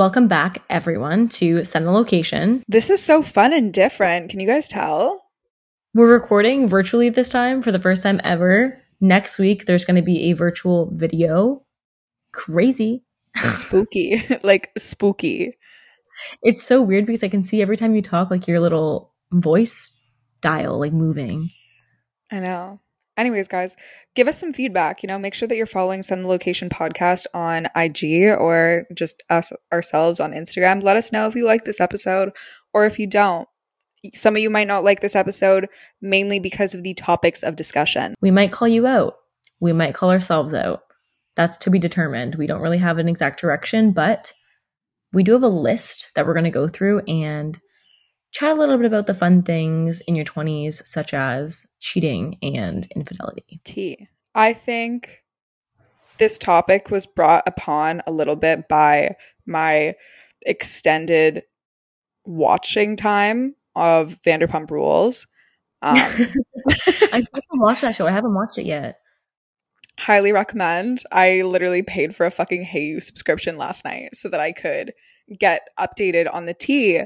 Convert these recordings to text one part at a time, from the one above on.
Welcome back, everyone, to Send the Location. This is so fun and different. Can you guys tell? We're recording virtually this time for the first time ever. Next week, there's going to be a virtual video. Crazy. Spooky. like, spooky. It's so weird because I can see every time you talk, like your little voice dial, like moving. I know. Anyways, guys, give us some feedback. You know, make sure that you're following Send the Location podcast on IG or just us ourselves on Instagram. Let us know if you like this episode or if you don't. Some of you might not like this episode mainly because of the topics of discussion. We might call you out. We might call ourselves out. That's to be determined. We don't really have an exact direction, but we do have a list that we're going to go through and chat a little bit about the fun things in your 20s, such as cheating and infidelity. T. I think this topic was brought upon a little bit by my extended watching time of Vanderpump Rules. Um, I haven't watched that show. I haven't watched it yet. Highly recommend. I literally paid for a fucking Hayu subscription last night so that I could get updated on the tea.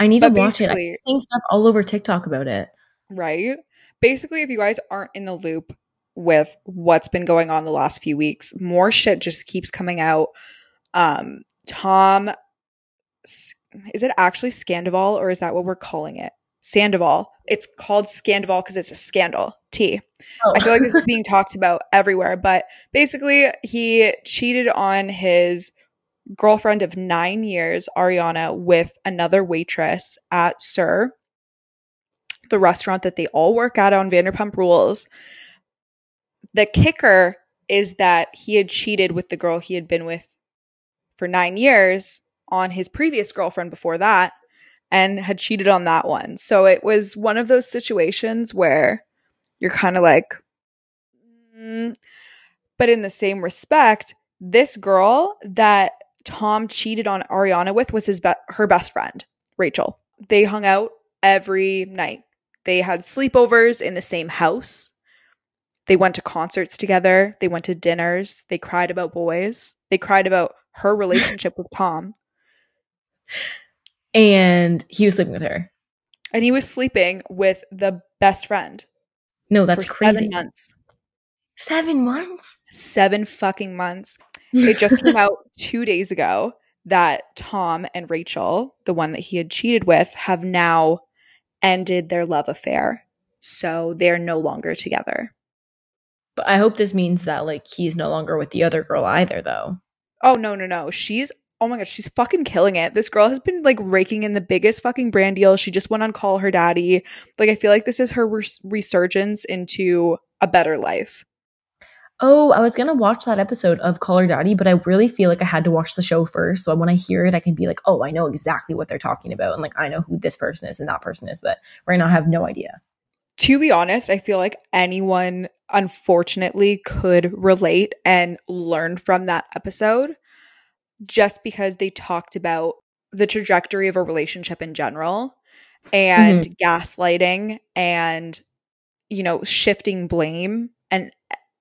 I need but to watch it. I'm seeing stuff all over TikTok about it. Right. Basically, if you guys aren't in the loop with what's been going on the last few weeks, more shit just keeps coming out. Um, Tom, is it actually Scandoval or is that what we're calling it? Sandoval. It's called Scandoval because it's a scandal. T. Oh. I feel like this is being talked about everywhere, but basically, he cheated on his girlfriend of nine years, Ariana, with another waitress at SUR, the restaurant that they all work at on Vanderpump Rules. The kicker is that he had cheated with the girl he had been with for nine years on his previous girlfriend before that and had cheated on that one. So it was one of those situations where you're kind of like, mm. but in the same respect, this girl that Tom cheated on Ariana with was his be- her best friend, Rachel. They hung out every night. They had sleepovers in the same house. They went to concerts together. They went to dinners. They cried about boys. They cried about her relationship with Tom. And he was sleeping with her. And he was sleeping with the best friend. No, that's for crazy. Seven months. Seven months? Seven fucking months. It just came out two days ago that Tom and Rachel, the one that he had cheated with, have now ended their love affair. So they're no longer together. But I hope this means that like he's no longer with the other girl either though. Oh no, no, no. She's oh my god, she's fucking killing it. This girl has been like raking in the biggest fucking brand deals. She just went on Call Her Daddy. Like I feel like this is her res- resurgence into a better life. Oh, I was gonna watch that episode of Call Her Daddy, but I really feel like I had to watch the show first. So when I hear it, I can be like, oh, I know exactly what they're talking about, and like I know who this person is and that person is. But right now, I have no idea. To be honest, I feel like anyone, unfortunately, could relate and learn from that episode, just because they talked about the trajectory of a relationship in general, and mm-hmm. gaslighting, and you know, shifting blame and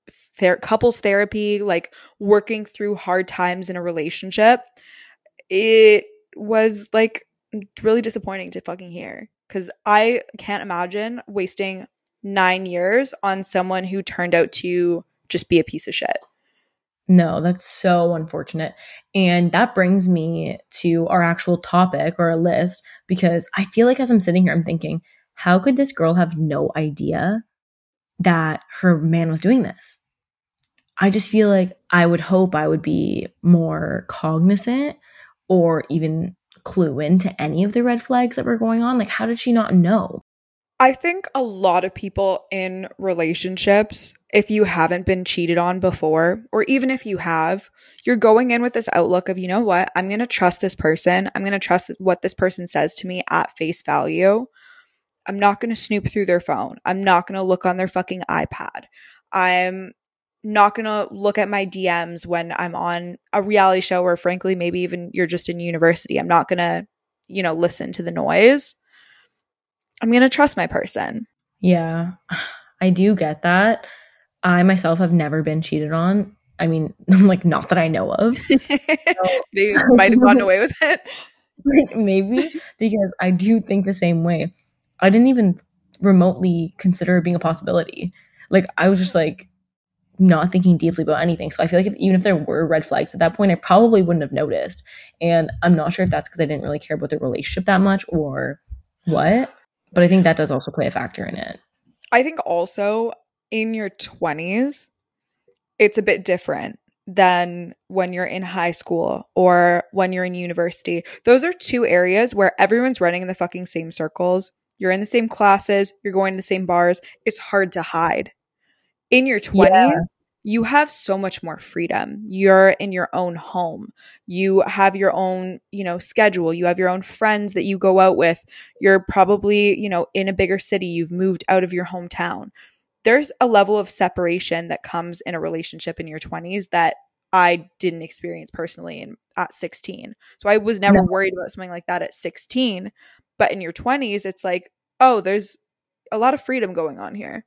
ther- couples therapy, like working through hard times in a relationship, it was like really disappointing to fucking hear. Cause I can't imagine wasting nine years on someone who turned out to just be a piece of shit. No, that's so unfortunate. And that brings me to our actual topic or a list because I feel like as I'm sitting here, I'm thinking, how could this girl have no idea that her man was doing this? I just feel like I would hope I would be more cognizant or even clue into any of the red flags that were going on. Like, how did she not know? I think a lot of people in relationships, if you haven't been cheated on before, or even if you have, you're going in with this outlook of, you know what, I'm going to trust this person. I'm going to trust what this person says to me at face value. I'm not going to snoop through their phone. I'm not going to look on their fucking iPad. I'm not going to look at my DMs when I'm on a reality show or frankly maybe even you're just in university. I'm not going to, you know, listen to the noise. I'm going to trust my person. Yeah. I do get that. I myself have never been cheated on I mean, like not that I know of. they might have gotten away with it. Like maybe because I do think the same way. I didn't even remotely consider it being a possibility. Like I was just like not thinking deeply about anything. So I feel like if, even if there were red flags at that point, I probably wouldn't have noticed. And I'm not sure if that's because I didn't really care about the relationship that much or what. But I think that does also play a factor in it. I think also in your 20s, it's a bit different than when you're in high school or when you're in university. Those are two areas where everyone's running in the fucking same circles. You're in the same classes, you're going to the same bars. It's hard to hide. In your 20s, yeah. you have so much more freedom. You're in your own home. You have your own, you know, schedule. You have your own friends that you go out with. You're probably, you know, in a bigger city. You've moved out of your hometown there's a level of separation that comes in a relationship in your 20s that I didn't experience personally in at 16. So I was never no. worried about something like that at 16, but in your 20s it's like, oh, there's a lot of freedom going on here.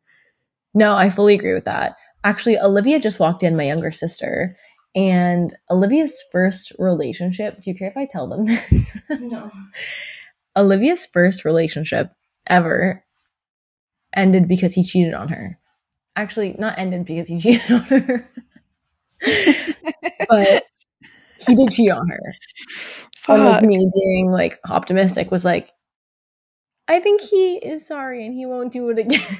No, I fully agree with that. Actually, Olivia just walked in, my younger sister, and Olivia's first relationship, do you care if I tell them this? No. Olivia's first relationship ever ended because he cheated on her. Actually, not ended because he cheated on her, but he did cheat on her. Fuck. And like me being like optimistic was like, I think he is sorry and he won't do it again.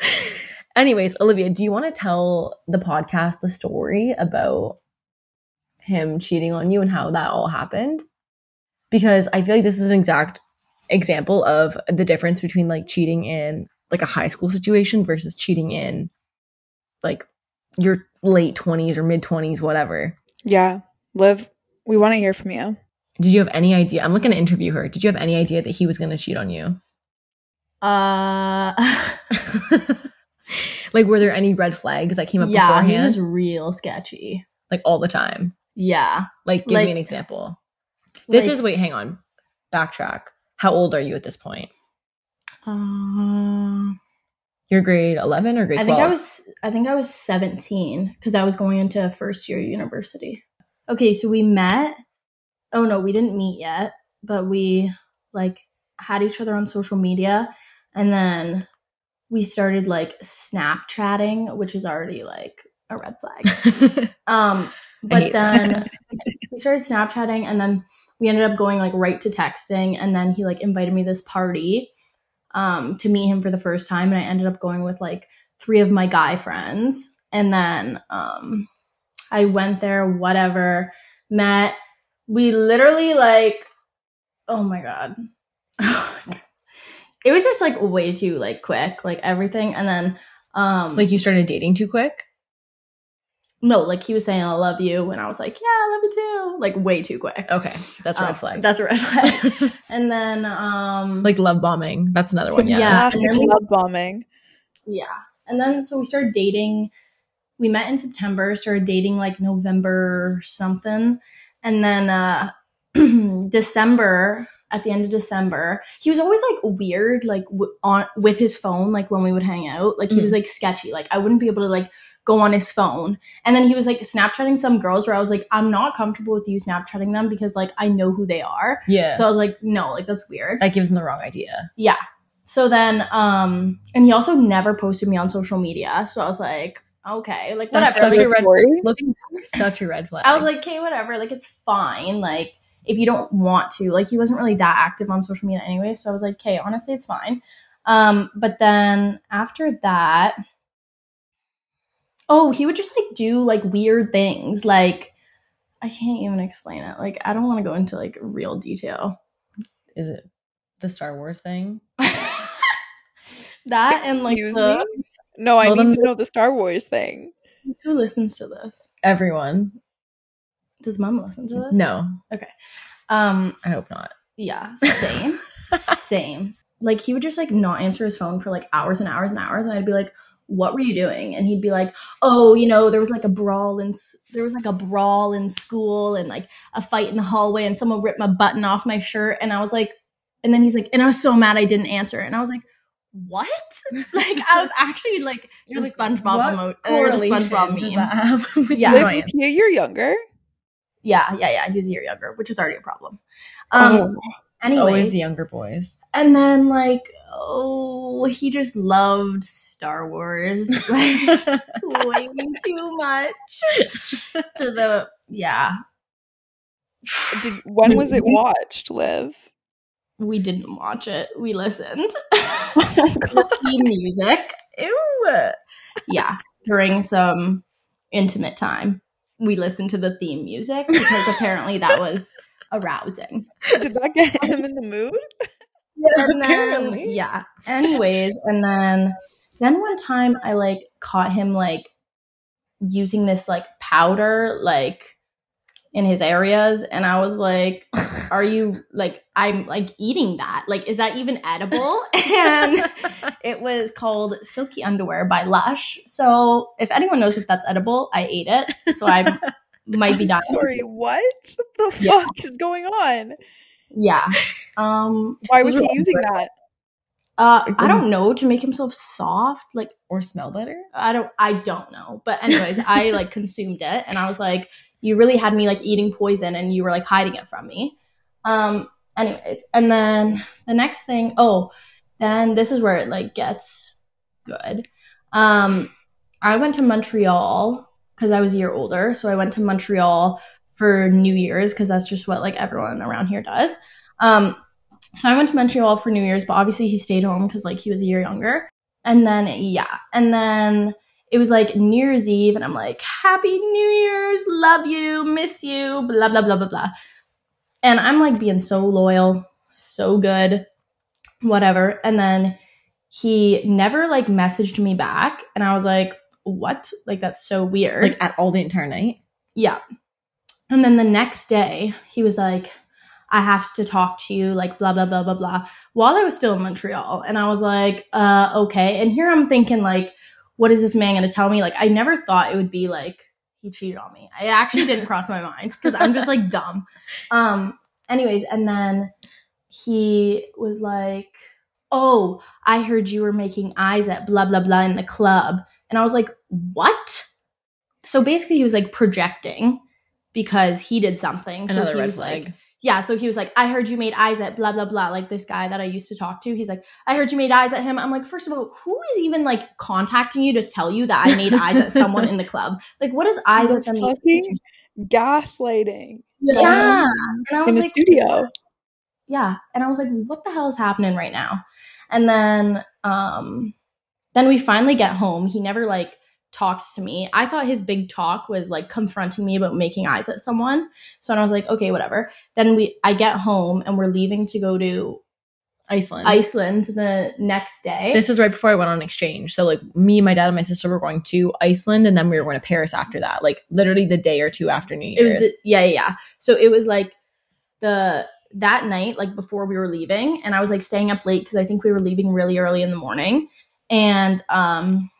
Anyways, Olivia, do you want to tell the podcast the story about him cheating on you and how that all happened? Because I feel like this is an exact example of the difference between like cheating in like a high school situation versus cheating in like your late 20s or mid 20s whatever yeah liv we want to hear from you did you have any idea i'm looking to interview her did you have any idea that he was going to cheat on you uh like were there any red flags that came up yeah beforehand? he was real sketchy like all the time yeah like give like, me an example this like, is wait hang on backtrack how old are you at this point? Uh, You're grade 11 or grade 12? I think I was I think I was 17 cuz I was going into first year university. Okay, so we met. Oh no, we didn't meet yet, but we like had each other on social media and then we started like Snapchatting, which is already like a red flag. um but then we started Snapchatting and then we ended up going like right to texting and then he like invited me this party um to meet him for the first time and I ended up going with like three of my guy friends and then um I went there whatever met we literally like oh my god it was just like way too like quick like everything and then um like you started dating too quick no, like he was saying I love you, and I was like, yeah, I love you too. Like way too quick. Okay, that's a red um, flag. That's a red flag. and then, um, like love bombing. That's another so, one. Yeah, yeah love bombing. Yeah, and then so we started dating. We met in September, started dating like November something, and then uh December at the end of December, he was always like weird, like w- on with his phone, like when we would hang out, like he mm. was like sketchy. Like I wouldn't be able to like go on his phone. And then he was like Snapchatting some girls where I was like, I'm not comfortable with you Snapchatting them because like I know who they are. Yeah. So I was like, no, like that's weird. That gives him the wrong idea. Yeah. So then, um, and he also never posted me on social media. So I was like, okay, like whatever. That's such a red looking back, such a red flag. I was like, okay, whatever. Like it's fine. Like if you don't want to, like he wasn't really that active on social media anyway. So I was like, okay, honestly, it's fine. Um, but then after that, Oh, he would just like do like weird things. Like I can't even explain it. Like I don't want to go into like real detail. Is it the Star Wars thing? that and like the, No, I need to know the Star Wars thing. Who listens to this? Everyone. Does mom listen to this? No. Okay. Um I hope not. Yeah, same. same. Like he would just like not answer his phone for like hours and hours and hours and I'd be like, what were you doing? And he'd be like, oh, you know, there was like a brawl in there was like a brawl in school and like a fight in the hallway and someone ripped my button off my shirt and I was like, and then he's like, and I was so mad I didn't answer. And I was like, what? Like I was actually like You're the like, SpongeBob what emo- or the correlation SpongeBob meme. with Yeah. your Liv, mind? with you, you're younger. Yeah, yeah, yeah. He was a year younger, which is already a problem. Um, Oh, It's always the younger boys. and then like, oh, he just loved Star Wars like way too much to the yeah. Did, when was it watched, Liv? We didn't watch it. We listened. theme music. Ew. Yeah, during some intimate time, we listened to the theme music because apparently that was arousing. Did that get him in the mood? and then, Apparently. yeah. Anyways, and then then one time I like caught him like using this like powder like in his areas and I was like, are you like I'm like eating that? Like is that even edible? and it was called Silky Underwear by Lush. So if anyone knows if that's edible, I ate it. So I might be dying. Sorry, what the Yeah. fuck is going on? Yeah. Um Why was he are using that? uh I don't know to make himself soft like or smell better. I don't I don't know. But anyways, I like consumed it and I was like, you really had me like eating poison and you were like hiding it from me. Um anyways, and then the next thing, oh, then this is where it like gets good. Um I went to Montreal because I was a year older. So I went to Montreal for New Year's because that's just what like everyone around here does. Um so I went to Montreal for New Year's, but obviously he stayed home because like he was a year younger. And then yeah, and then it was like New Year's Eve, and I'm like, Happy New Year's, love you, miss you, blah blah blah blah blah. And I'm like being so loyal, so good, whatever. And then he never like messaged me back, and I was like, What? Like that's so weird. Like at all the entire night. Yeah. And then the next day, he was like, I have to talk to you, like, blah, blah, blah, blah, blah, while I was still in Montreal. And I was like, uh, okay. And here I'm thinking, like, what is this man going to tell me? Like, I never thought it would be like, he cheated on me. It actually didn't cross my mind because I'm just like dumb. Um, anyways, and then he was like, oh, I heard you were making eyes at blah, blah, blah in the club. And I was like, what? So basically, he was like projecting because he did something. so Another he red was flag. like, yeah. So he was like, I heard you made eyes at blah blah blah. Like this guy that I used to talk to. He's like, I heard you made eyes at him. I'm like, first of all, who is even like contacting you to tell you that I made eyes at someone in the club? Like, what is eyes The at them? fucking gaslighting Yeah. And I was in the like, studio. yeah and i was like what the hell is happening right now and then um then we finally get home he never like talks to me i thought his big talk was like confronting me about making eyes at someone so i was like okay whatever then we i get home and we're leaving to go to Iceland. iceland the next day This is right before I went on exchange. So like me, my dad, and my sister were going to Iceland, and then we were going to Paris after that. Like literally the day or two after New Year's. it was the, yeah yeah yeah so it was like the that night like before we were leaving and i was like staying up late because i think we were leaving really early in the morning and um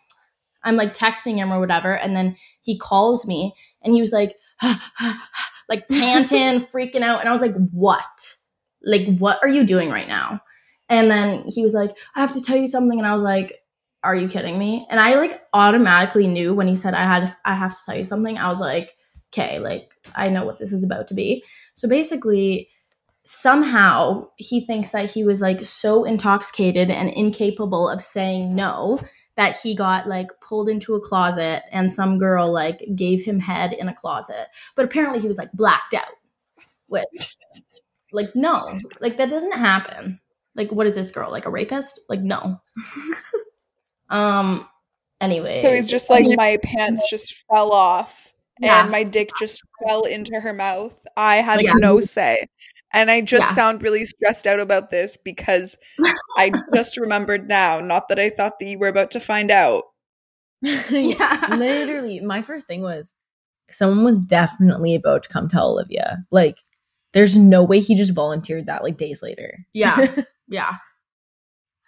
i'm like texting him or whatever and then he calls me and he was like like panting freaking out and i was like what? Like what are you doing right now? And then he was like i have to tell you something and i was like are you kidding me? And i like automatically knew when he said i had i have to tell you something i was like okay like i know what this is about to be. So basically somehow he thinks that he was like so intoxicated and incapable of saying no that he got like pulled into a closet and some girl like gave him head in a closet but apparently he was like blacked out which like no like that doesn't happen like what is this girl like a rapist like no um anyway So he's just like, my pants just fell off Yeah. and my dick just fell into her mouth. I had Yeah. no say. And I just Yeah. sound really stressed out about this because I just remembered now, not that I thought that you were about to find out. Yeah. Literally, my first thing was someone was definitely about to come tell Olivia. Like, there's no way he just volunteered that like days later. yeah yeah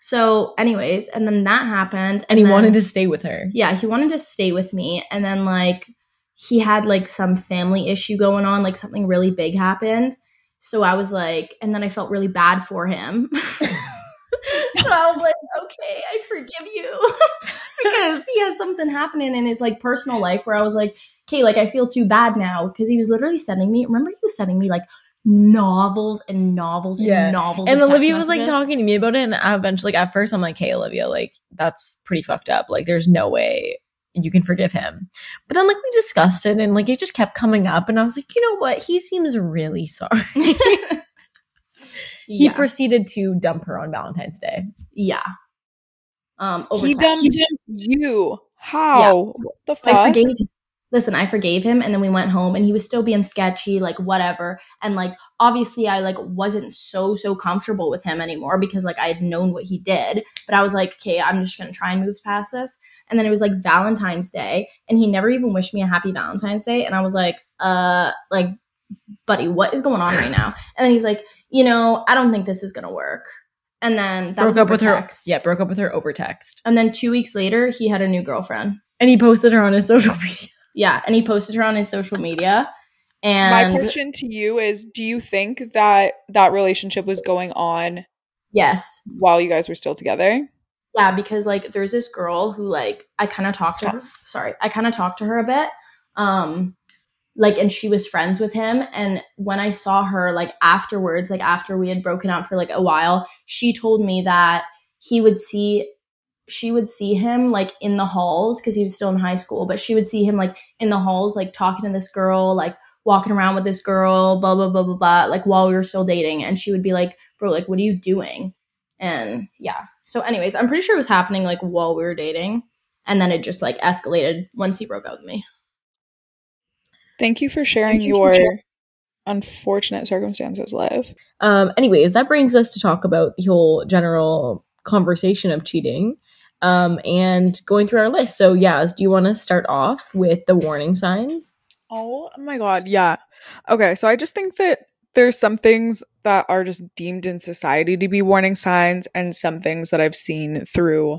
so anyways and then that happened and he then- wanted to stay with her. yeah he wanted to stay with me and then like he had like some family issue going on like something really big happened so i was like and then i felt really bad for him so I was like, okay, I forgive you. because he has something happening in his like personal life where I was like, okay, like I feel too bad now. Because he was literally sending me, remember he was sending me like novels and novels and novels. And Olivia was like talking to me about it, and I eventually, like, at first, I'm like, "Hey, Olivia, like, that's pretty fucked up. Like, there's no way you can forgive him." But then, like, we discussed it, and like, it just kept coming up, and I was like, "You know what? He seems really sorry." he yeah. proceeded to dump her on Valentine's Day. yeah. Um, over he text. dumped you. How? What the fuck? I forgave. Listen, I forgave him, and then we went home, and he was still being sketchy, like whatever. And like, obviously, I like wasn't so so comfortable with him anymore because like I had known what he did. But I was like, okay, I'm just gonna try and move past this. And then it was like Valentine's Day, and he never even wished me a happy Valentine's Day. And I was like, uh, like, buddy, what is going on right now? And then he's like, you know, I don't think this is gonna work. And then that broke was up over with her. Yeah, broke up with her over text, And then two weeks later, he had a new girlfriend. and he posted her on his social media. Yeah, and he posted her on his social media. And My question to you is do you think that that relationship was going on yes, while you guys were still together? yeah, because like there's this girl who like I kind of talked to her. Sorry, I kind of talked to her a bit. Um, like, and she was friends with him. And when I saw her, like afterwards, like after we had broken up for like a while, she told me that he would see. She would see him like in the halls because he was still in high school, but she would see him like in the halls, like talking to this girl, like walking around with this girl, blah, blah, blah, blah, blah, like while we were still dating. And she would be like, bro, like, what are you doing? And yeah. So, anyways, I'm pretty sure it was happening like while we were dating. And then it just like escalated once he broke up with me. Thank you for sharing Thank you for your sharing. unfortunate circumstances, Liv. Um, anyways, that brings us to talk about the whole general conversation of cheating um, and going through our list. So, Yaz, do you want to start off with the warning signs? Oh my god, yeah. Okay, so I just think that there's some things that are just deemed in society to be warning signs and some things that I've seen through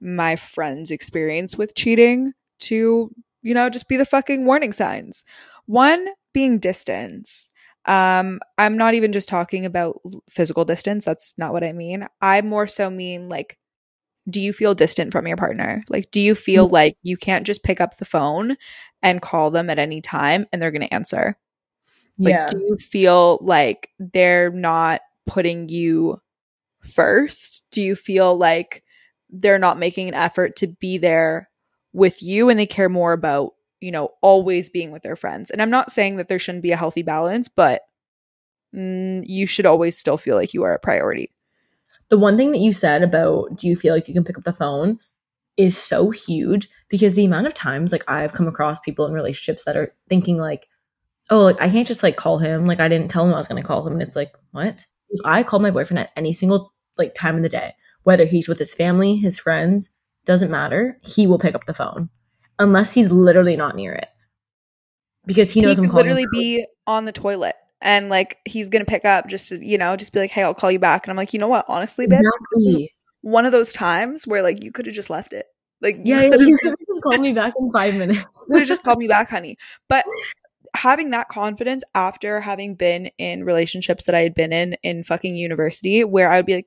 my friends' experience with cheating to, you know, just be the fucking warning signs. One being distance. Um, I'm not even just talking about physical distance. That's not what I mean. I more so mean like do you feel distant from your partner? Like, do you feel like you can't just pick up the phone and call them at any time and they're going to answer? Like, do you feel like they're not putting you first? Do you feel like they're not making an effort to be there with you and they care more about, you know, always being with their friends? And I'm not saying that there shouldn't be a healthy balance, but mm, you should always still feel like you are a priority. the one thing that you said about do you feel like you can pick up the phone is so huge because the amount of times like I've come across people in relationships that are thinking like, oh, like I can't just like call him. Like I didn't tell him I was going to call him. And it's like, what? If I call my boyfriend at any single like time in the day, whether he's with his family, his friends, doesn't matter. He will pick up the phone. Unless he's literally not near it. Because he knows he I'm could literally be on the toilet. And like he's gonna pick up just to, you know just be like hey i'll call you back. And i'm like you know what? Honestly babe Exactly. one of those times where like you could have just left it. Like Yeah, yeah, could have you just, just call me back in five minutes. could have just called me back honey. But having that confidence after having been in relationships that i had been in in fucking university where i would be like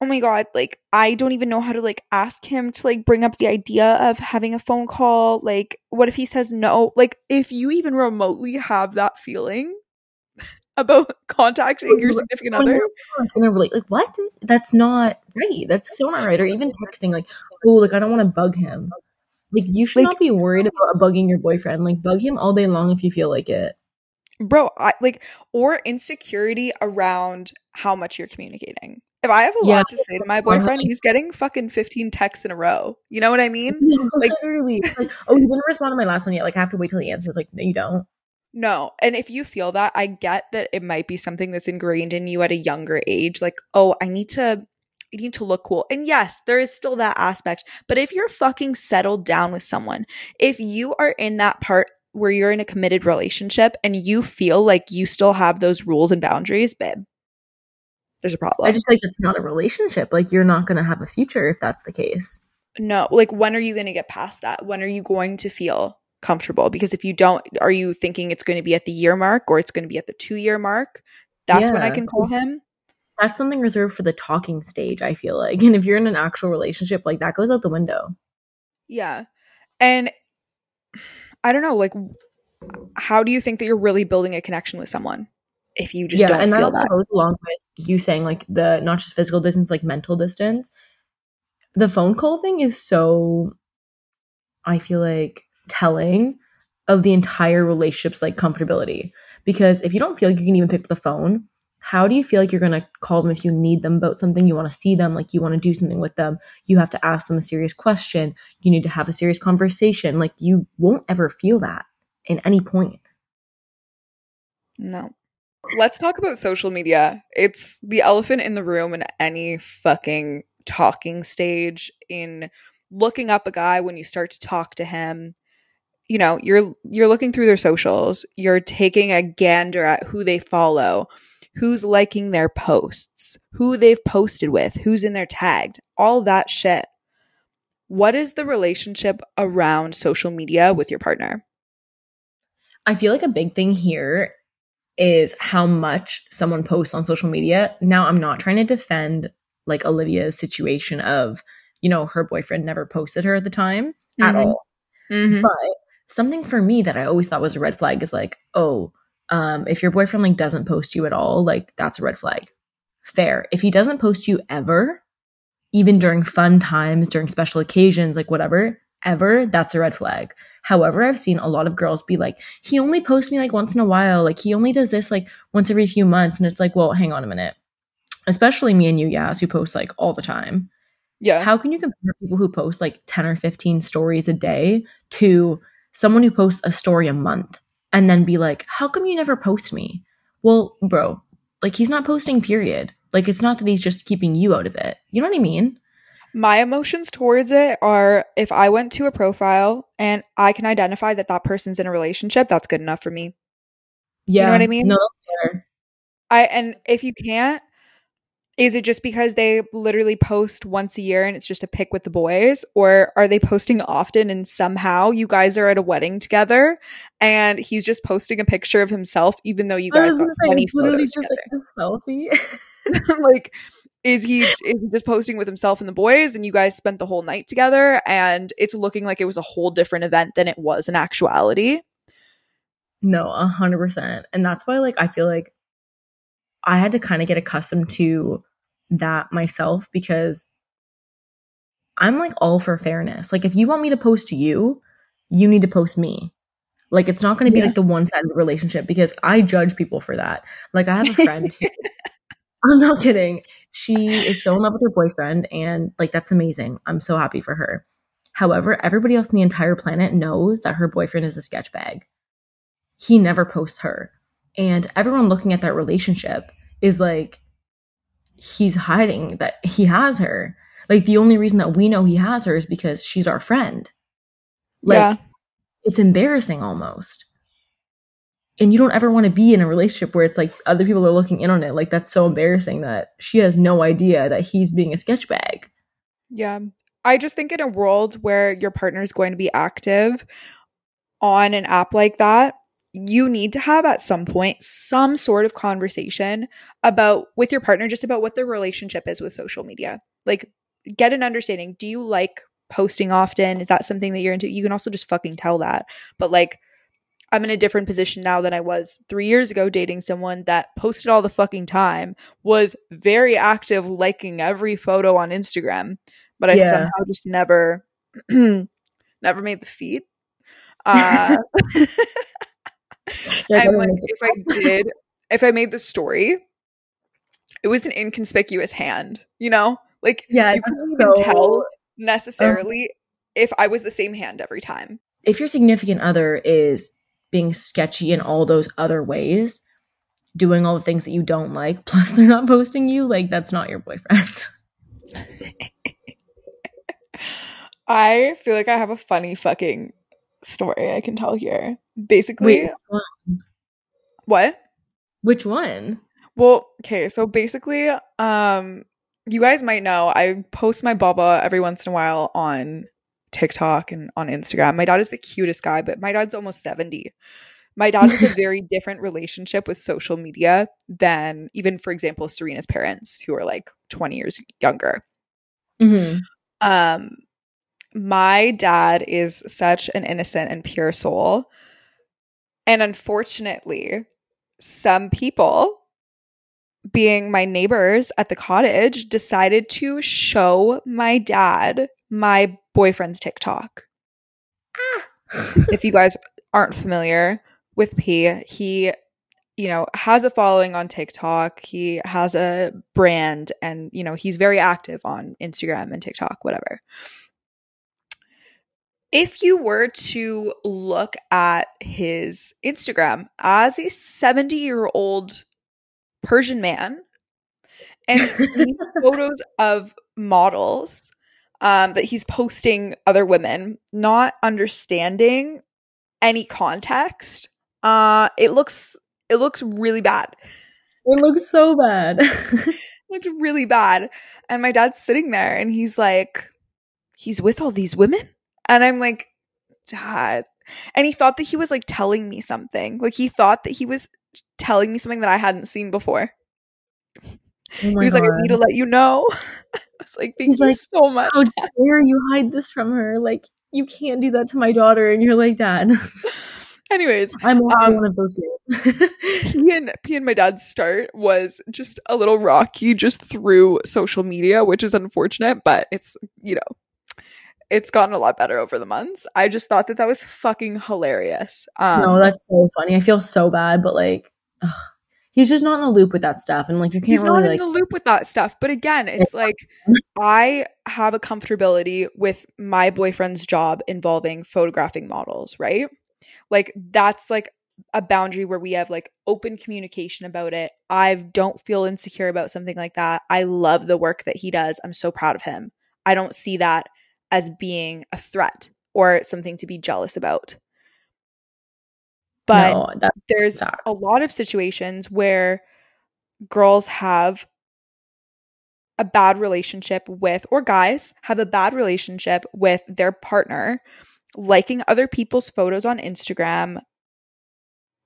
oh my god like i don't even know how to like ask him to like bring up the idea of having a phone call like what if he says no like if you even remotely have that feeling about contacting your significant other you're in a rela- like what? That's not right. That's so not right. Or even texting like, oh, like I don't want to bug him. Like you should Like- not be worried about bugging your boyfriend. Like bug him all day long if you feel like it. bro I, like or insecurity around how much you're communicating if i have a Yeah. lot to say to my uh-huh. boyfriend he's getting fucking 15 texts in a row you know what i mean Like- Literally. Like, oh, you didn't respond to my last one yet. Like I have to wait till he answers. Like no, you don't. No. And if you feel that, I get that it might be something that's ingrained in you at a younger age. Like, oh, I need to I need to look cool. And yes, there is still that aspect. But if you're fucking settled down with someone, if you are in that part where you're in a committed relationship and you feel like you still have those rules and boundaries, babe, there's a problem. I just like it's not a relationship. Like you're not gonna have a future if that's the case. no, like when are you going to get past that? When are you going to feel comfortable? Because if you don't, are you thinking it's going to be at the year mark or it's going to be at the two year mark? That's when I can call him. that's something reserved for the talking stage, I feel like. And if you're in an actual relationship, like that goes out the window. Yeah. And I don't know, like how do you think that you're really building a connection with someone if you just don't and feel that that? goes along with you saying like the not just physical distance, like mental distance. The phone call thing is so I feel like telling of the entire relationship's like comfortability. Because if you don't feel like you can even pick up the phone, how do you feel like you're gonna call them if you need them about something, you want to see them, like you want to do something with them, you have to ask them a serious question, you need to have a serious conversation. Like you won't ever feel that in any point. No. Let's talk about social media. It's the elephant in the room in any fucking talking stage in looking up a guy when you start to talk to him. You know, you're you're looking through their socials, you're taking a gander at who they follow, who's liking their posts, who they've posted with, who's in their tagged, all that shit. What is the relationship around social media with your partner? I feel like a big thing here is how much someone posts on social media. Now, I'm not trying to defend like Olivia's situation of, you know, her boyfriend never posted her at the time at Mhm. all. Mm-hmm. But something for me that I always thought was a red flag is like, oh, um, if your boyfriend like doesn't post you at all, like that's a red flag. Fair. If he doesn't post you ever, even during fun times, during special occasions, like whatever, ever, that's a red flag. However, I've seen a lot of girls be like, he only posts me like once in a while. Like he only does this like once every few months. And it's like, well, hang on a minute. Especially me and you, Yas, who post like all the time. Yeah. How can you compare people who post like 10 or 15 stories a day to someone who posts a story a month and then be like, how come you never post me? Well, bro, like he's not posting, period. Like it's not that he's just keeping you out of it. You know what I mean? My emotions towards it are if I went to a profile and I can identify that that person's in a relationship, that's good enough for me. Yeah. You know what I mean? No, fair. I and if you can't, is it just because they literally post once a year and it's just a pic with the boys, or are they posting often and somehow you guys are at a wedding together and he's just posting a picture of himself even though you guys got say, twenty it's literally photos just together? like a selfie. like is he is he just posting with himself and the boys and you guys spent the whole night together and it's looking like it was a whole different event than it was in actuality No, a hundred percent. And that's why like I feel like I had to kind of get accustomed to that myself because I'm like all for fairness. Like if you want me to post to you, you need to post me. Like it's not going to be Yeah. like the one-sided relationship because I judge people for that. Like I have a friend who, I'm not kidding. She is so in love with her boyfriend and like that's amazing. I'm so happy for her. However, everybody else on the entire planet knows that her boyfriend is a sketch bag he never posts her. And everyone looking at that relationship is like, he's hiding that he has her. Like, the only reason that we know he has her is because she's our friend. Like, Yeah. it's embarrassing almost. And you don't ever want to be in a relationship where it's like other people are looking in on it. Like, that's so embarrassing that she has no idea that he's being a sketch bag. Yeah. I just think in a world where your partner is going to be active on an app like that, you need to have at some point some sort of conversation about with your partner just about what their relationship is with social media. Like get an understanding. Do you like posting often? Is that something that you're into? You can also just fucking tell that. But like I'm in a different position now than I was 3 years ago dating someone that posted all the fucking time, was very active liking every photo on Instagram but I Yeah. somehow just never never made the feed. Uh, and like if I did, if I made the story, it was an inconspicuous hand, you know? Like yeah, you couldn't even so- tell necessarily if I was the same hand every time. if your significant other is being sketchy in all those other ways, doing all the things that you don't like, plus they're not posting you, like that's not your boyfriend. I feel like I have a funny fucking story I can tell here. Basically, Wait, what? what? which one? Well, okay, so basically, um, you guys might know I post my baba every once in a while on TikTok and on Instagram. My dad is the cutest guy, but my dad's almost 70. My dad has a very different relationship with social media than even, for example, Serena's parents, who are like 20 years younger. Mhm. Um, my dad is such an innocent and pure soul. And unfortunately, some people, being my neighbors at the cottage, decided to show my dad my boyfriend's TikTok. if you guys aren't familiar with P, he, you know, has a following on TikTok. He has a brand and, you know, he's very active on Instagram and TikTok, whatever. If you were to look at his Instagram as a 70 year old Persian man and see photos of models um, that he's posting other women, not understanding any context. Uh, it looks it looks really bad. It looks so bad. It looks really bad. And my dad's sitting there and he's like, he's with all these women? And I'm like, Dad. And he thought that he was like telling me something. Like he thought that he was telling me something that I hadn't seen before. Oh he was like, I need to let you know. I was like, thank He's you like, so much. How dare you hide this from her? Like, you can't do that to my daughter. And you're like, Dad, Anyways, I'm also Um, one of those kids. P and P and my dad's start was just a little rocky just through social media, which is unfortunate, but it's you know, it's gotten a lot better over the months. I just thought that that was fucking hilarious. Um, no, that's so funny. I feel so bad, but like, ugh, he's just not in the loop with that stuff. And like, you can't he's really not like, in the loop with that stuff. But again, it's like I have a comfortability with my boyfriend's job involving photographing models, right? Like that's like a boundary where we have like open communication about it. I don't feel insecure about something like that. I love the work that he does. I'm so proud of him. I don't see that as being a threat or something to be jealous about. But no, that, there's sad. a lot of situations where girls have a bad relationship with or guys have a bad relationship with their partner liking other people's photos on Instagram.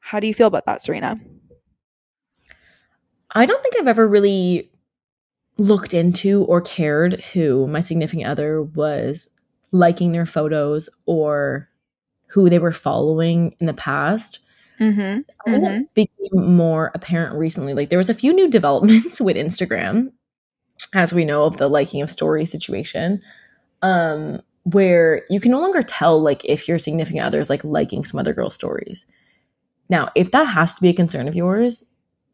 How do you feel about that, Serena? I don't think I've ever really looked into or cared who my significant other was liking their photos or who they were following in the past. Mm-hmm. I think it became more apparent recently. Like there was a few new developments with Instagram, as we know of the liking of story situation, um, where you can no longer tell like if your significant other is like liking some other girl's stories. Now, if that has to be a concern of yours,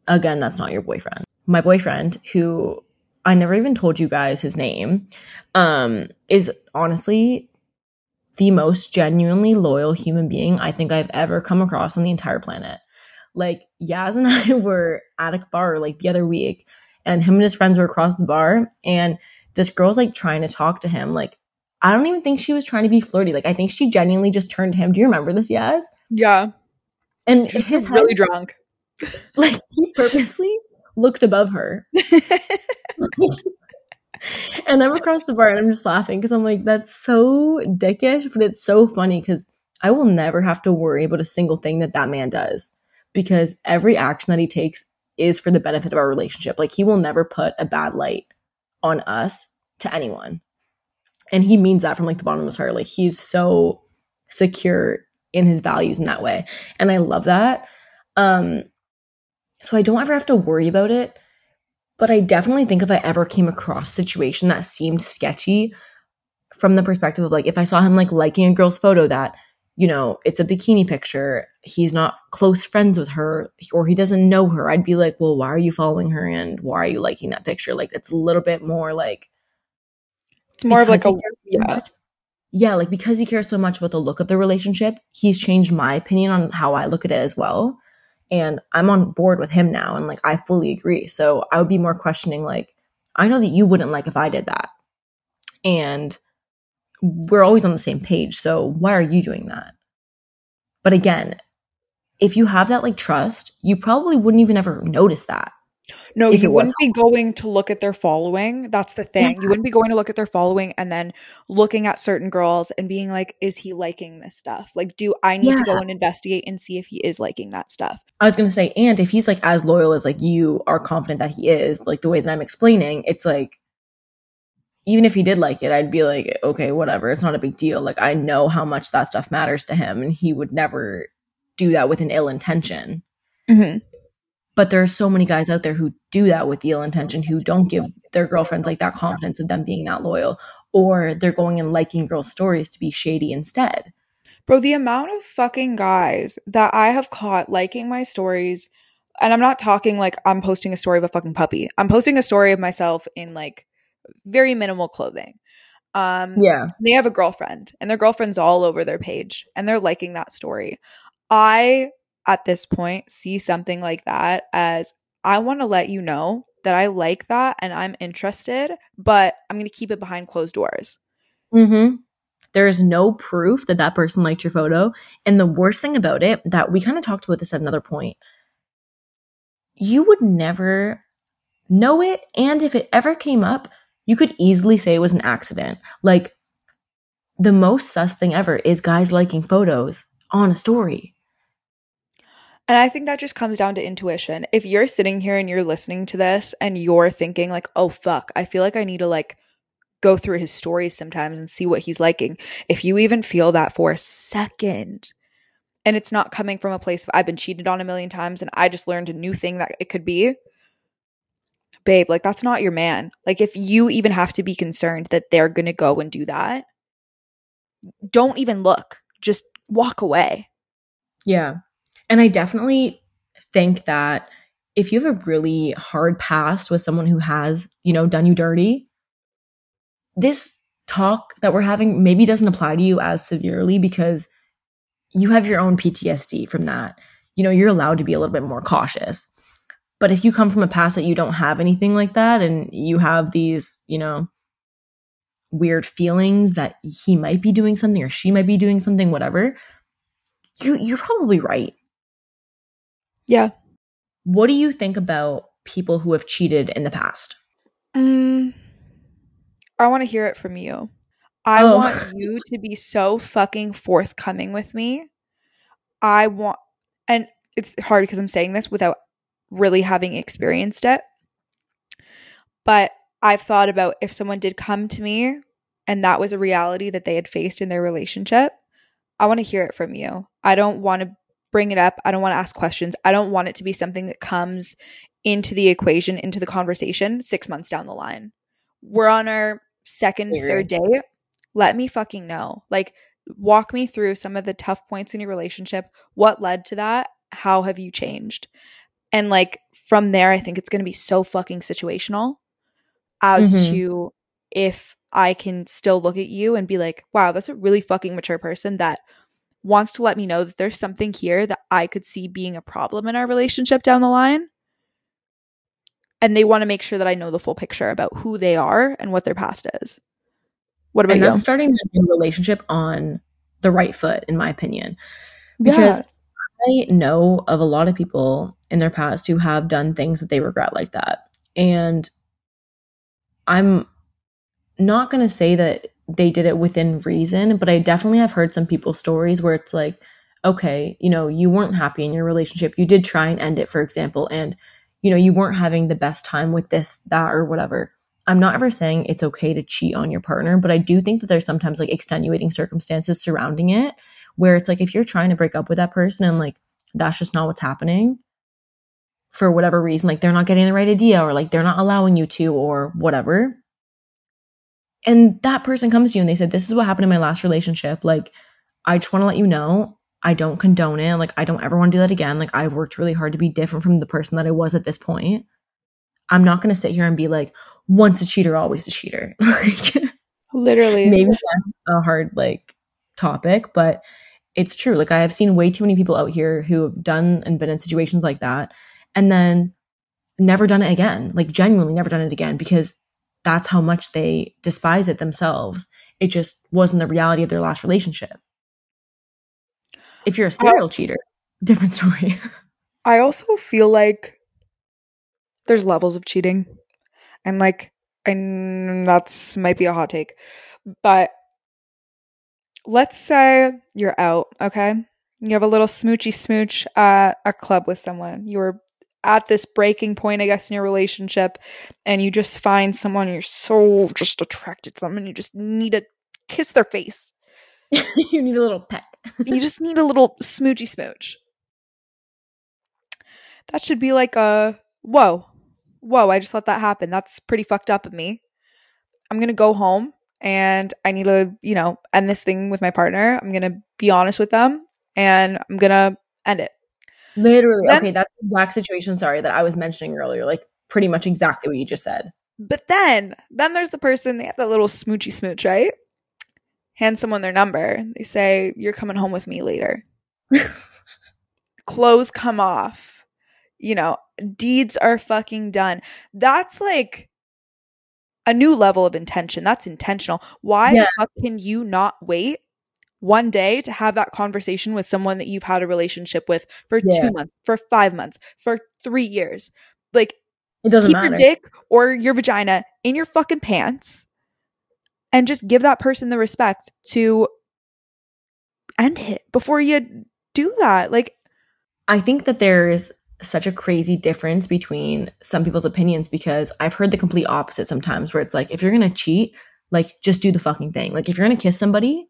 again, that's not your boyfriend. My boyfriend, who I never even told you guys his name, um, is honestly the most genuinely loyal human being I think I've ever come across on the entire planet. Like Yaz and I were at a bar like the other week, and him and his friends were across the bar, and this girl's like trying to talk to him. Like, I don't even think she was trying to be flirty. Like, I think she genuinely just turned to him. Do you remember this, Yaz? Yeah. And She's his really head, drunk. like he purposely looked above her. and I'm across the bar and I'm just laughing because I'm like, that's so dickish, but it's so funny because I will never have to worry about a single thing that that man does because every action that he takes is for the benefit of our relationship. Like he will never put a bad light on us to anyone. And he means that from like the bottom of his heart. Like he's so secure in his values in that way. And I love that. Um so I don't ever have to worry about it. But I definitely think if I ever came across a situation that seemed sketchy from the perspective of like if I saw him like liking a girl's photo that, you know, it's a bikini picture, he's not close friends with her or he doesn't know her, I'd be like, well, why are you following her and why are you liking that picture? Like it's a little bit more like It's more of like a yeah. yeah, like because he cares so much about the look of the relationship, he's changed my opinion on how I look at it as well. And I'm on board with him now and like I fully agree. So I would be more questioning like I know that you wouldn't like if I did that. And we're always on the same page. So why are you doing that? But again, if you have that like trust, you probably wouldn't even ever notice that. No, you wouldn't be going to look at their following. That's the thing. You wouldn't be going to look at their following and then looking at certain girls and being like, is he liking this stuff? Like, do I need to go and investigate and see if he is liking that stuff? I was gonna say, and if he's like as loyal as like you are confident that he is, like the way that I'm explaining, it's like even if he did like it, I'd be like, okay, whatever, it's not a big deal. Like I know how much that stuff matters to him, and he would never do that with an ill intention. Mm-hmm. But there are so many guys out there who do that with the ill intention, who don't give their girlfriends like that confidence of them being that loyal, or they're going and liking girls' stories to be shady instead. Bro, the amount of fucking guys that I have caught liking my stories, and I'm not talking like I'm posting a story of a fucking puppy. I'm posting a story of myself in like very minimal clothing. Um, Yeah. they have a girlfriend and their girlfriend's all over their page and they're liking that story. I, at this point, see something like that as I want to let you know that I like that and I'm interested, but I'm going to keep it behind closed doors. Mm-hmm. There is no proof that that person liked your photo. And the worst thing about it, that we kind of talked about this at another point, you would never know it. And if it ever came up, you could easily say it was an accident. Like, the most sus thing ever is guys liking photos on a story. And I think that just comes down to intuition. If you're sitting here and you're listening to this and you're thinking like, "Oh fuck, I feel like I need to like go through his stories sometimes and see what he's liking." If you even feel that for a second, and it's not coming from a place of I've been cheated on a million times and I just learned a new thing that it could be, babe, like that's not your man. Like if you even have to be concerned that they're going to go and do that, don't even look. Just walk away. Yeah. And I definitely think that if you have a really hard past with someone who has, you know, done you dirty, this talk that we're having maybe doesn't apply to you as severely because you have your own PTSD from that. You know, you're allowed to be a little bit more cautious. But if you come from a past that you don't have anything like that and you have these, you know, weird feelings that he might be doing something or she might be doing something, whatever, you you're probably right. Yeah. What do you think about people who have cheated in the past? Mm, I want to hear it from you. I Oh. want you to be so fucking forthcoming with me. I want, and it's hard because I'm saying this without really having experienced it. But I've thought about if someone did come to me and that was a reality that they had faced in their relationship, I want to hear it from you. I don't want to bring it up. I don't want to ask questions. I don't want it to be something that comes into the equation, into the conversation six months down the line. We're on our second, third date. Let me fucking know. Like, walk me through some of the tough points in your relationship. What led to that? How have you changed? And like from there, I think it's going to be so fucking situational as Mhm. to if I can still look at you and be like, wow, that's a really fucking mature person that wants to let me know that there's something here that I could see being a problem in our relationship down the line. And they want to make sure that I know the full picture about who they are and what their past is. What about and you? that's starting a new relationship on the right foot, in my opinion. Because I know of a lot of people in their past who have done things that they regret like that. And I'm not going to say that they did it within reason, but I definitely have heard some people's stories where it's like, okay, you know, you weren't happy in your relationship. You did try and end it, for example, and, you know, you weren't having the best time with this, that, or whatever. I'm not ever saying it's okay to cheat on your partner, but I do think that there's sometimes like extenuating circumstances surrounding it where it's like if you're trying to break up with that person and like that's just not what's happening for whatever reason, like they're not getting the right idea or like they're not allowing you to or whatever. And that person comes to you and they said, This is what happened in my last relationship. Like, I just want to let you know I don't condone it. Like, I don't ever want to do that again. Like, I've worked really hard to be different from the person that I was at this point. I'm not going to sit here and be like, once a cheater, always a cheater. like, Literally. maybe that's a hard like topic, but it's true. Like I have seen way too many people out here who have done and been in situations like that and then never done it again. Like genuinely never done it again because that's how much they despise it themselves. It just wasn't the reality of their last relationship. If you're a serial cheater, different story. I also feel like there's levels of cheating. And like I that's might be a hot take. But let's say you're out, okay? You have a little smoochy smooch at a club with someone. You were at this breaking point, I guess, in your relationship, and you just find someone you're so just attracted to them and you just need to kiss their face. you need a little pet. you just need a little smoochy smooch. That should be like a whoa, whoa, I just let that happen. That's pretty fucked up of me. I'm gonna go home and I need to, you know, end this thing with my partner. I'm gonna be honest with them and I'm gonna end it. Literally. Then, okay, that's the exact situation, sorry, that I was mentioning earlier. Like pretty much exactly what you just said. But then, then there's the person, they have that little smoochy smooch, right? Hand someone their number. They say, You're coming home with me later. Clothes come off. You know, deeds are fucking done. That's like a new level of intention. That's intentional. Why yeah. the fuck can you not wait one day to have that conversation with someone that you've had a relationship with for yeah. two months, for five months, for three years. Like, it doesn't keep matter. your dick or your vagina in your fucking pants and just give that person the respect to end it before you do that. Like, I think that there's such a crazy difference between some people's opinions because I've heard the complete opposite sometimes where it's like, if you're gonna cheat, like, just do the fucking thing. Like, if you're gonna kiss somebody,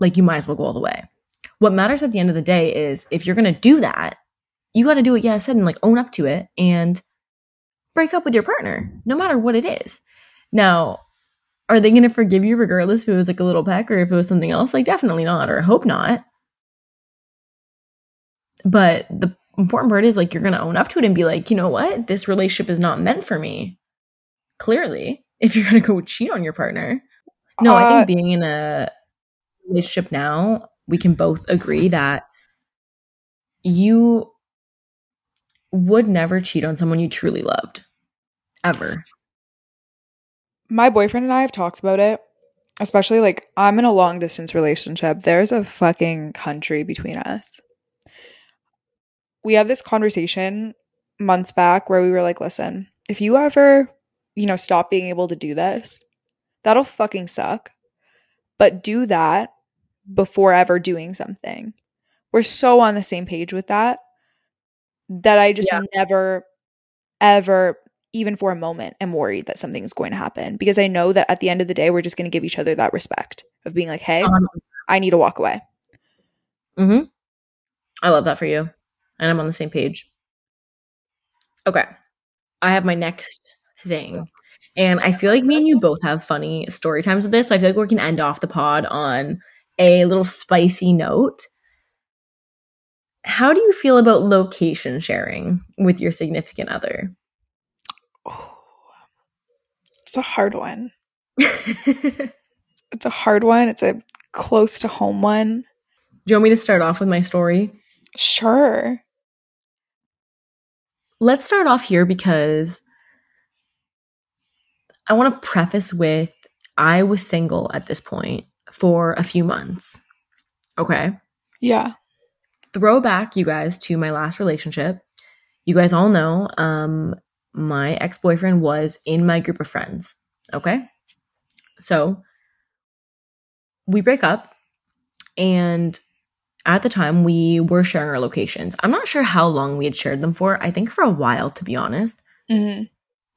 like you might as well go all the way. What matters at the end of the day is if you're going to do that, you got to do what yeah I said and like own up to it and break up with your partner, no matter what it is. Now, are they going to forgive you regardless if it was like a little peck or if it was something else? Like, definitely not, or I hope not. But the important part is like you're going to own up to it and be like, you know what? This relationship is not meant for me. Clearly, if you're going to go cheat on your partner. No, uh, I think uh, being in a relationship now, we can both agree that you would never cheat on someone you truly loved. Ever. My boyfriend and I have talked about it. Especially like I'm in a long distance relationship. There's a fucking country between us. We had this conversation months back where we were like, listen, if you ever, you know, stop being able to do this, that'll fucking suck. But do that before ever doing something. We're so on the same page with that that I just yeah. never, ever, even for a moment, am worried that something is going to happen because I know that at the end of the day, we're just going to give each other that respect of being like, hey, um, I need to walk away. hmm. I love that for you. And I'm on the same page. Okay. I have my next thing. And I feel like me and you both have funny story times with this. So I feel like we can end off the pod on a little spicy note. How do you feel about location sharing with your significant other? Oh, it's a hard one. it's a hard one. It's a close to home one. Do you want me to start off with my story? Sure. Let's start off here because I want to preface with I was single at this point for a few months. Okay. Yeah. Throwback, you guys, to my last relationship. You guys all know um, my ex boyfriend was in my group of friends. Okay. So we break up, and at the time we were sharing our locations. I'm not sure how long we had shared them for. I think for a while, to be honest. Mm-hmm.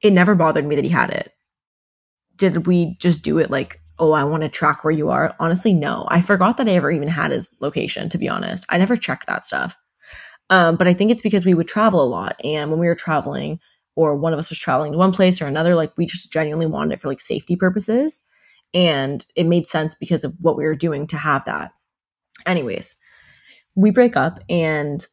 It never bothered me that he had it. Did we just do it like oh, I want to track where you are. Honestly, no. I forgot that I ever even had his location, to be honest. I never checked that stuff. Um, but I think it's because we would travel a lot. And when we were traveling, or one of us was traveling to one place or another, like we just genuinely wanted it for like safety purposes. And it made sense because of what we were doing to have that. Anyways, we break up and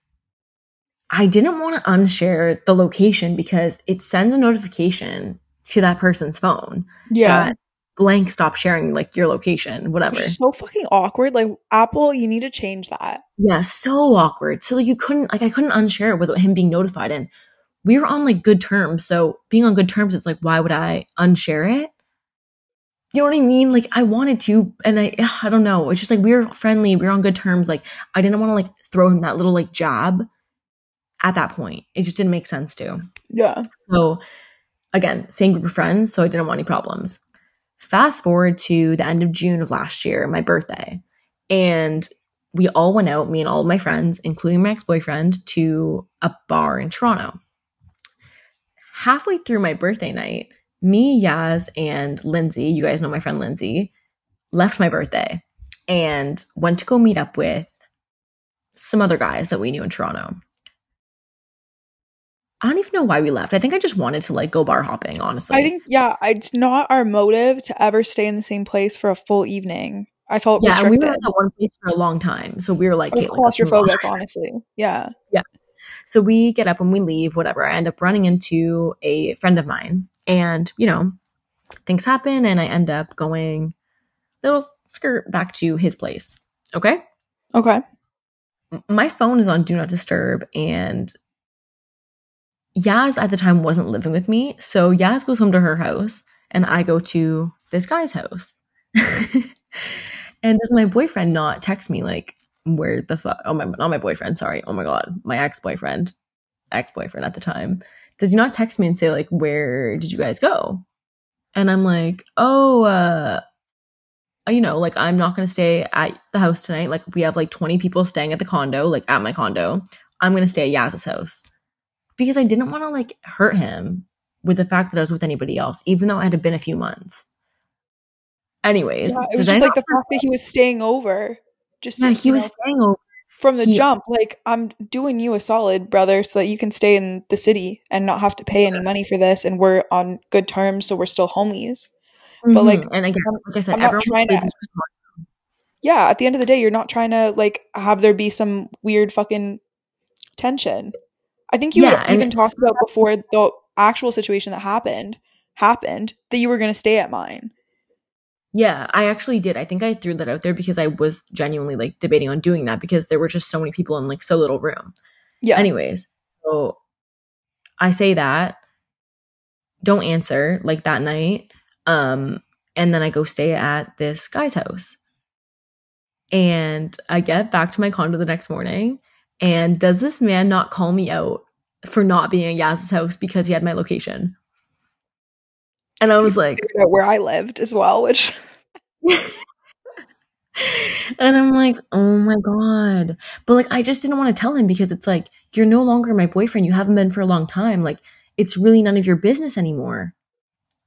I didn't want to unshare the location because it sends a notification to that person's phone. Yeah blank stop sharing like your location, whatever. So fucking awkward. Like Apple, you need to change that. Yeah, so awkward. So you couldn't like I couldn't unshare it without him being notified. And we were on like good terms. So being on good terms, it's like, why would I unshare it? You know what I mean? Like I wanted to, and I I don't know. It's just like we were friendly, we were on good terms. Like I didn't want to like throw him that little like jab at that point. It just didn't make sense to. Yeah. So again, same group of friends, so I didn't want any problems. Fast forward to the end of June of last year, my birthday. And we all went out, me and all of my friends, including my ex-boyfriend, to a bar in Toronto. Halfway through my birthday night, me, Yaz, and Lindsay, you guys know my friend Lindsay, left my birthday and went to go meet up with some other guys that we knew in Toronto. I don't even know why we left. I think I just wanted to like go bar hopping, honestly. I think yeah, it's not our motive to ever stay in the same place for a full evening. I felt yeah, and we restricted. were at that one place for a long time. So we were like, I was like, let's move on." claustrophobic, honestly. Yeah. Yeah. So we get up and we leave, whatever. I end up running into a friend of mine, and you know, things happen, and I end up going little skirt back to his place. Okay, Okay. My phone is on do not disturb, and Yaz at the time wasn't living with me, so Yaz goes home to her house, and I go to this guy's house. and does my boyfriend not text me like, where the fuck? Oh my, not my boyfriend. Sorry. Oh my god, my ex boyfriend, ex boyfriend at the time. Does he not text me and say like, where did you guys go? And I'm like, oh, uh, you know, like I'm not gonna stay at the house tonight. Like we have like 20 people staying at the condo, like at my condo. I'm gonna stay at Yaz's house because I didn't want to like hurt him with the fact that I was with anybody else, even though it had been a few months. Anyways, Yeah, it was I just like the fact that he was staying over. Just yeah, he was know, staying over. from the he- jump, like I'm doing you a solid, brother, so that you can stay in the city and not have to pay any money for this and we're on good terms, so we're still homies. But, mm-hmm, like, and again, like I said, I'm not trying to- Yeah, at the end of the day, you're not trying to like have there be some weird fucking tension. I think you Yeah, and- even talked about before the actual situation that happened happened that you were going to stay at mine. Yeah, I actually did. I think I threw that out there because I was genuinely like debating on doing that because there were just so many people in like so little room. Yeah. Anyways, so I say that, don't answer like that night. Um, and then I go stay at this guy's house. And I get back to my condo the next morning. And does this man not call me out for not being at Yaz's house because he had my location? And I was like, where I lived as well, which and I'm like, oh my God. But like, I just didn't want to tell him because it's like, you're no longer my boyfriend. You haven't been for a long time. Like, it's really none of your business anymore.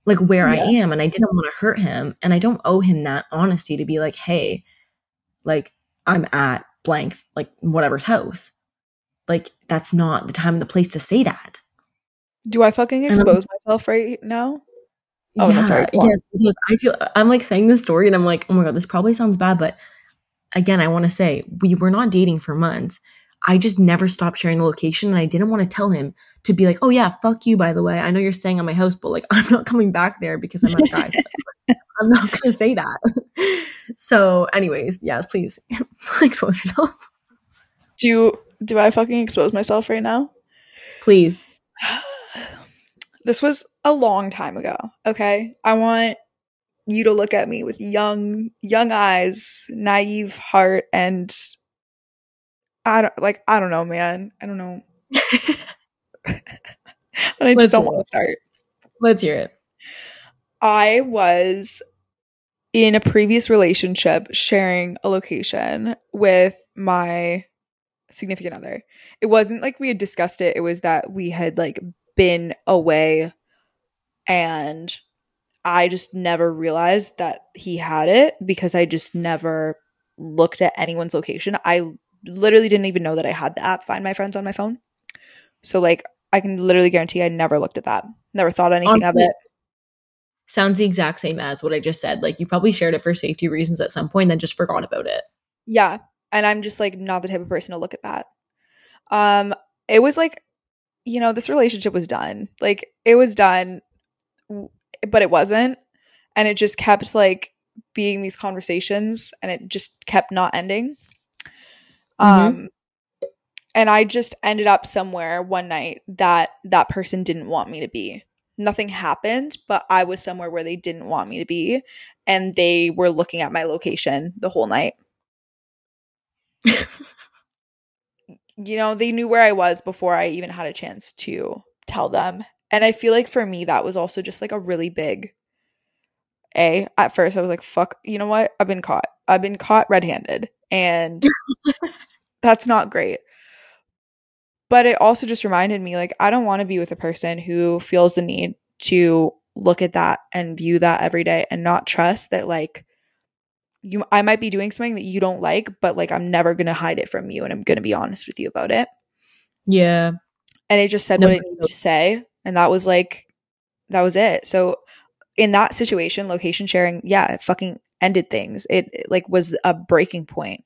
Like, where I am. And I didn't want to hurt him. And I don't owe him that honesty to be like, hey, like, I'm at blank's, like, whatever's house. Like, that's not the time and the place to say that. do I fucking um, expose myself right now? Oh, no, sorry. Yes, because I feel I'm like saying this story and I'm like, oh my god, this probably sounds bad, but again, I want to say we were not dating for months. I just never stopped sharing the location, and I didn't want to tell him to be like, oh yeah, fuck you. By the way, I know you're staying at my house, but like, I'm not coming back there because I'm at guys. I'm not gonna say that. so, anyways, yes, please expose yourself, Do do I fucking expose myself right now? please. this was a long time ago, okay? I want you to look at me with young young eyes, naive heart and I don't like I don't know, man. I don't know. but I Let's just don't want to start. Let's hear it. I was in a previous relationship sharing a location with my significant other. It wasn't like we had discussed it, it was that we had like been away and I just never realized that he had it because I just never looked at anyone's location. I literally didn't even know that I had the app Find My Friends on my phone. So like I can literally guarantee I never looked at that. Never thought anything of it. Sounds the exact same as what I just said. Like you probably shared it for safety reasons at some point, then just forgot about it. Yeah. And I'm just like not the type of person to look at that. Um it was like you know, this relationship was done. Like it was done but it wasn't and it just kept like being these conversations and it just kept not ending. Um and I just ended up somewhere one night that that person didn't want me to be. Nothing happened, but I was somewhere where they didn't want me to be and they were looking at my location the whole night. you know, they knew where I was before I even had a chance to tell them. And I feel like for me, that was also just like a really big A. At first, I was like, fuck, you know what? I've been caught. I've been caught red handed. And that's not great. But it also just reminded me like, I don't want to be with a person who feels the need to look at that and view that every day and not trust that like you I might be doing something that you don't like, but like I'm never going to hide it from you and I'm going to be honest with you about it. Yeah. And it just said No, what it no. needed to say and that was like that was it. So in that situation, location sharing, yeah, it fucking ended things. It, it like was a breaking point.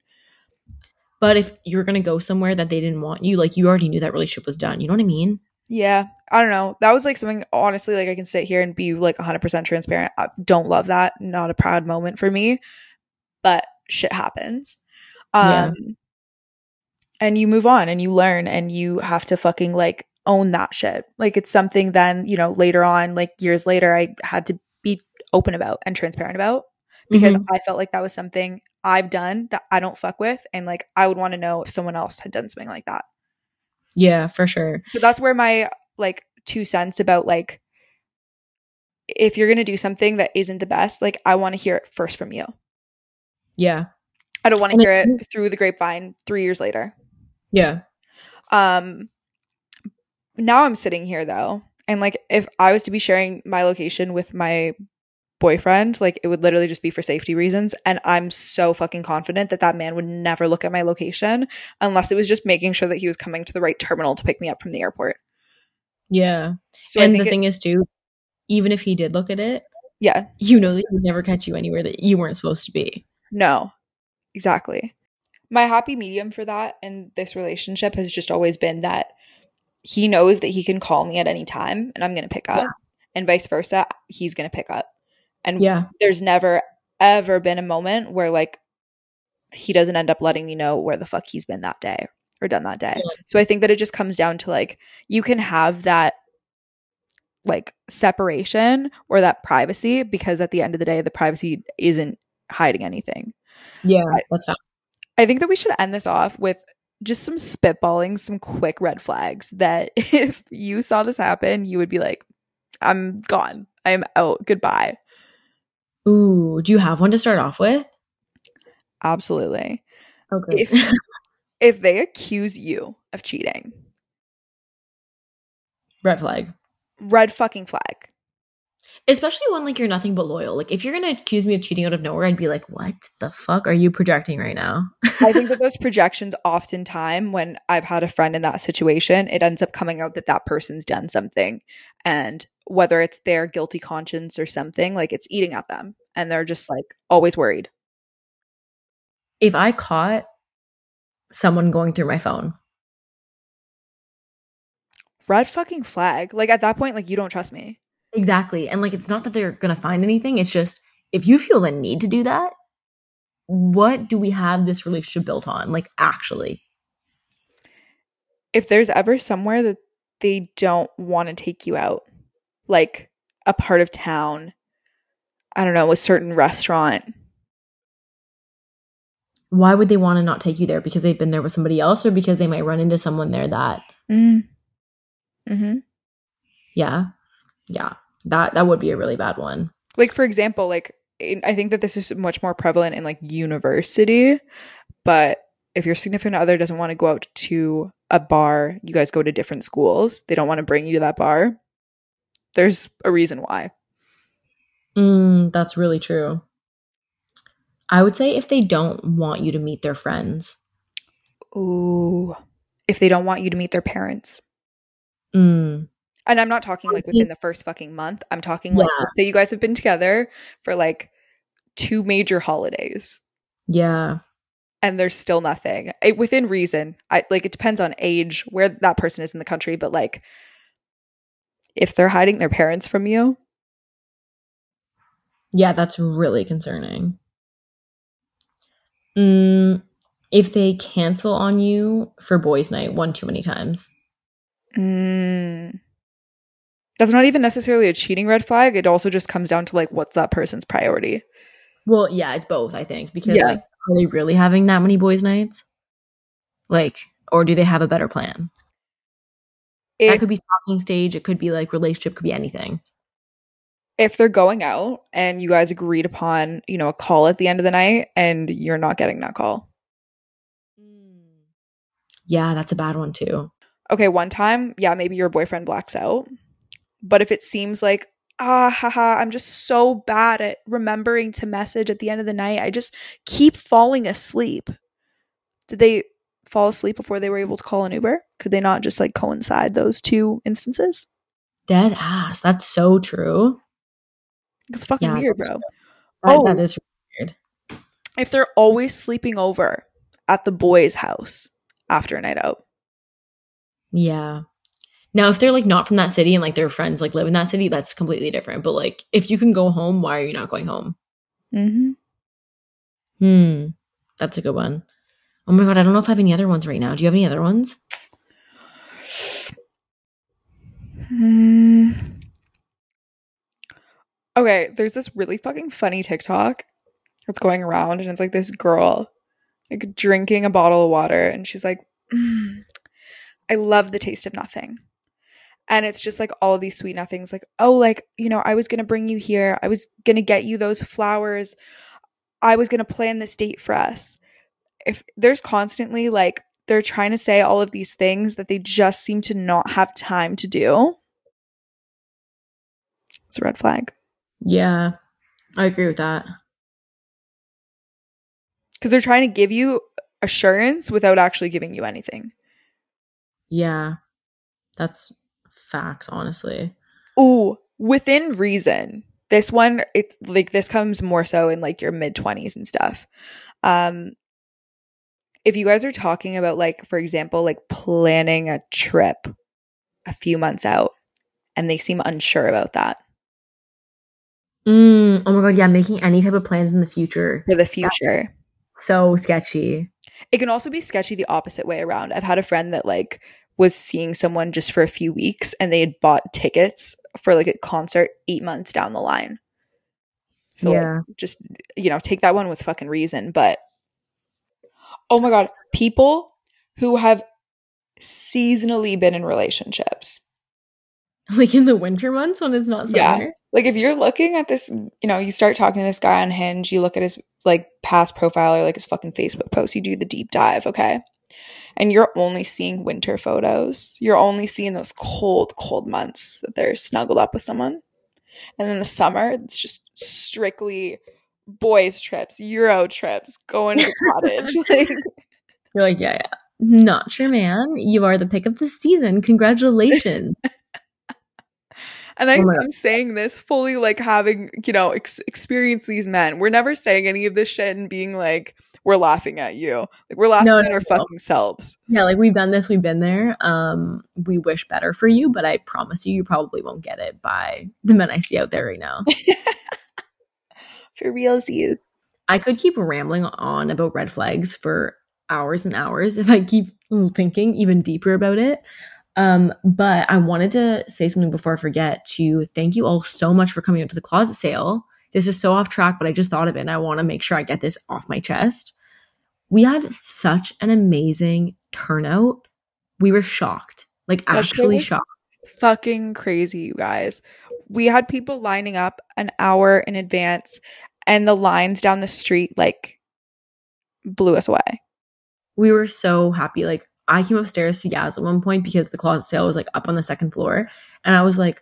But if you're gonna go somewhere that they didn't want you, like you already knew that relationship was done. You know what I mean? Yeah, I don't know. That was like something honestly like I can sit here and be like 100% transparent. I don't love that. Not a proud moment for me. But shit happens. Yeah. Um and you move on and you learn and you have to fucking like own that shit. Like it's something then, you know, later on like years later I had to be open about and transparent about because Mhm. I felt like that was something I've done that I don't fuck with and like I would want to know if someone else had done something like that. yeah, for sure. So that's where my like two cents about like if you're gonna do something that isn't the best, like I want to hear it first from you. Yeah. I don't want to hear it- it through the grapevine three years later. Yeah. Um now I'm sitting here though, and like if I was to be sharing my location with my boyfriend, like it would literally just be for safety reasons. And I'm so fucking confident that that man would never look at my location unless it was just making sure that he was coming to the right terminal to pick me up from the airport. Yeah. So and the it- thing is too, even if he did look at it, yeah, you know that he would never catch you anywhere that you weren't supposed to be. No, exactly. My happy medium for that in this relationship has just always been that he knows that he can call me at any time and I'm going to pick up, and vice versa. He's going to pick up. And Yeah. there's never, ever been a moment where like he doesn't end up letting me know where the fuck he's been that day or done that day. Yeah. So I think that it just comes down to like, you can have that like separation or that privacy because at the end of the day, the privacy isn't hiding anything. Yeah. That's fine. I think that we should end this off with just some spitballing, some quick red flags that if you saw this happen, you would be like, I'm gone. I'm out. Goodbye. Ooh, do you have one to start off with? Absolutely. Okay. If if they accuse you of cheating, Red flag. red fucking flag. Especially when like you're nothing but loyal. Like if you're gonna accuse me of cheating out of nowhere, I'd be like, "What the fuck are you projecting right now?" I think that those projections oftentimes when I've had a friend in that situation, it ends up coming out that that person's done something and whether it's their guilty conscience or something, like it's eating at them and they're just like always worried. if I caught someone going through my phone, Red fucking flag. Like at that point like you don't trust me. Exactly, and like it's not that they're gonna find anything. It's just if you feel the need to do that, what do we have this relationship built on? Like actually, if there's ever somewhere that they don't want to take you out, like a part of town, I don't know, a certain restaurant, why would they want to not take you there? Because they've been there with somebody else, or because they might run into someone there that, mm. hmm yeah, yeah, that that would be a really bad one. like for example, like in, I think that this is much more prevalent in like university, but if your significant other doesn't want to go out to a bar, you guys go to different schools. They don't want to bring you to that bar. There's a reason why. Mm, that's really true. I would say if they don't want you to meet their friends. Ooh. If they don't want you to meet their parents. Mm, And I'm not talking like within the first fucking month. I'm talking like Yeah. say you guys have been together for like two major holidays yeah. and there's still nothing. It, within reason. I like it depends on age, where that person is in the country, but like if they're hiding their parents from you, Yeah, that's really concerning. Mm, if they cancel on you for boys' night one too many times. mm, that's not even necessarily a cheating red flag. It also just comes down to like what's that person's priority. Well, yeah, it's both, I think, because Yeah. like, are they really having that many boys' nights? Like, or do they have a better plan? It- that could be talking stage. It could be like relationship. Could be anything. if they're going out and you guys agreed upon, you know, a call at the end of the night and you're not getting that call. Mm. Yeah, that's a bad one too. Okay, one time, yeah, maybe your boyfriend blacks out. But if it seems like, ah, haha, I'm just so bad at remembering to message at the end of the night, I just keep falling asleep. Did they fall asleep before they were able to call an Uber? Could they not just like coincide those two instances? Dead ass. That's so true. It's fucking Yeah. weird, bro. That, Oh. that is weird. If they're always sleeping over at the boys' house after a night out. Yeah. Now, if they're like not from that city and like their friends like live in that city, that's completely different. But like, if you can go home, why are you not going home? Mm-hmm. Hmm. That's a good one. Oh my god, I don't know if I have any other ones right now. Do you have any other ones? Hmm. Okay, there's this really fucking funny TikTok that's going around, and it's like this girl like drinking a bottle of water, and she's like, "Mm, "I love the taste of nothing." And it's just like all these sweet nothings, like, oh, like, you know, I was gonna bring you here. I was gonna get you those flowers. I was gonna plan this date for us. If there's constantly like they're trying to say all of these things that they just seem to not have time to do. It's a red flag. Yeah, I agree with that. Because they're trying to give you assurance without actually giving you anything. Yeah, that's facts, honestly. Ooh, within reason. This one, it like this comes more so in like your mid twenties and stuff. Um, if you guys are talking about like, for example, like planning a trip a few months out, and they seem unsure about that Mm, oh my god, yeah, making any type of plans in the future. for the future. So sketchy. It can also be sketchy the opposite way around. I've had a friend that like was seeing someone just for a few weeks and they had bought tickets for like a concert 8 months down the line. So like, just you know, take that one with fucking reason, but Oh my god, people who have seasonally been in relationships. Like in the winter months when it's not Yeah. summer. Like if you're looking at this, you know, you start talking to this guy on Hinge, you look at his like past profile or like his fucking Facebook post, you do the deep dive, okay? And you're only seeing winter photos. You're only seeing those cold, cold months that they're snuggled up with someone. And then the summer, it's just strictly boys trips, Euro trips, going to the cottage. like, You're like, yeah, yeah. Not your man. You are the pick of the season. Congratulations. And I, oh I'm saying this fully like having, you know, ex- experienced these men. We're never saying any of this shit and being like, we're laughing at you. Like, we're laughing No, at no, our no. fucking selves. yeah, like we've done this, we've been there. Um, we wish better for you, but I promise you, you probably won't get it by the men I see out there right now. For realsies. I could keep rambling on about red flags for hours and hours if I keep thinking even deeper about it. Um, but I wanted to say something before I forget to thank you all so much for coming out to the closet sale. This is so off track, but I just thought of it and I want to make sure I get this off my chest. We had such an amazing turnout. We were shocked. Like That actually shocked. Fucking crazy, you guys. We had people lining up an hour in advance, and the lines down the street like blew us away. we were so happy. Like I came upstairs to Yaz at one point because the closet sale was like up on the second floor, and I was like,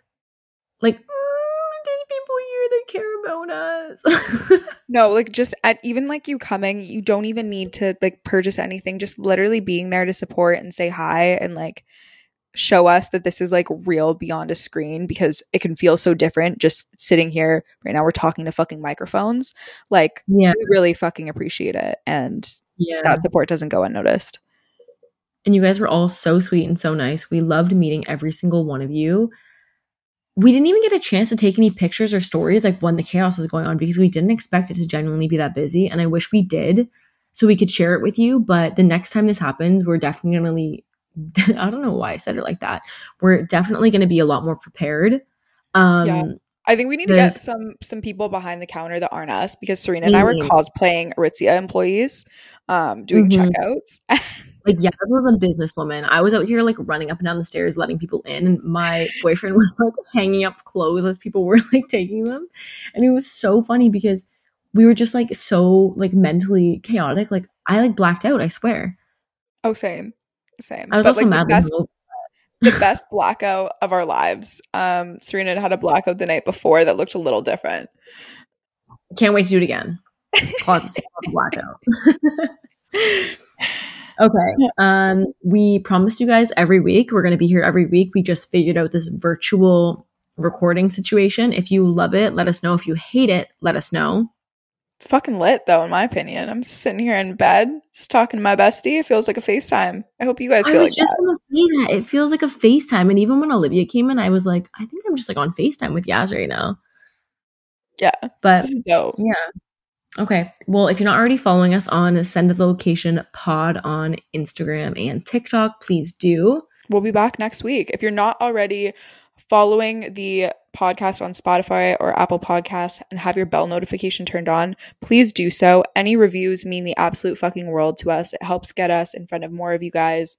like us. No, like just at even like you coming, you don't even need to like purchase anything. Just literally being there to support and say hi and like show us that this is like real beyond a screen because it can feel so different just sitting here right now. We're talking to fucking microphones. Like yeah, we really fucking appreciate it. And yeah. that support doesn't go unnoticed. and you guys were all so sweet and so nice. We loved meeting every single one of you. We didn't even get a chance to take any pictures or stories like when the chaos was going on because we didn't expect it to genuinely be that busy. And I wish we did so we could share it with you. But the next time this happens, we're definitely, I don't know why I said it like that. We're definitely going to be a lot more prepared. Um, Yeah. I think we need to get some some people behind the counter that aren't us because Serena and I were Mhm. cosplaying Aritzia employees, um, doing Mhm. checkouts. Like, yeah, I was a businesswoman. I was out here like running up and down the stairs, letting people in, and my boyfriend was like hanging up clothes as people were like taking them, and it was so funny because we were just like so like mentally chaotic. Like, I like blacked out. I swear. Oh, same, same. I was But, also like, the mad. best, the best blackout of our lives. Um, Serena had had a blackout the night before that looked a little different. Can't wait to do it again. Blackout. okay. Um, we promise you guys every week. We're gonna be here every week. We just figured out this virtual recording situation. If you love it, let us know. If you hate it, let us know. It's fucking lit though, in my opinion. I'm sitting here in bed, just talking to my bestie. It feels like a FaceTime. I hope you guys I feel was like just that. gonna say that. It feels like a FaceTime. And even when Olivia came in, I was like, I think I'm just like on FaceTime with Yaz right now. Yeah. But This is dope. Yeah. Okay. Well, if you're not already following us on Send the Location Pod on Instagram and TikTok, please do. We'll be back next week. If you're not already following the podcast on Spotify or Apple Podcasts and have your bell notification turned on, please do so. Any reviews mean the absolute fucking world to us. It helps get us in front of more of you guys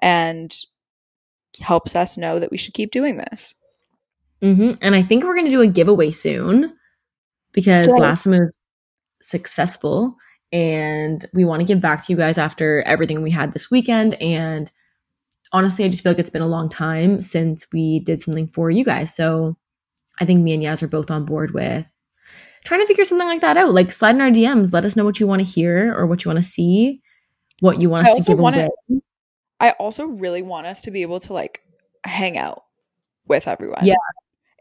and helps us know that we should keep doing this. hmm And I think we're going to do a giveaway soon because Sick. last time was successful and we want to give back to you guys after everything we had this weekend. And honestly, I just feel like it's been a long time since we did something for you guys. So I think me and Yaz are both on board with trying to figure something like that out. Like slide in our DMs, let us know what you want to hear or what you want to see, what you want us to give wanna- away. I also really want us to be able to like hang out with everyone. Yeah.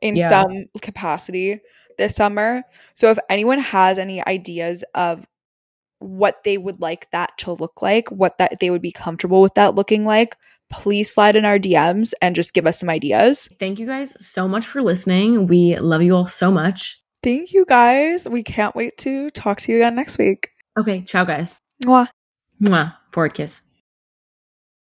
In Yeah. some capacity this summer. So if anyone has any ideas of what they would like that to look like, what that they would be comfortable with that looking like, please slide in our DMs and just give us some ideas. Thank you guys so much for listening. We love you all so much. Thank you guys. We can't wait to talk to you again next week. Okay, ciao, guys. Mwah. Mwah. Forward kiss.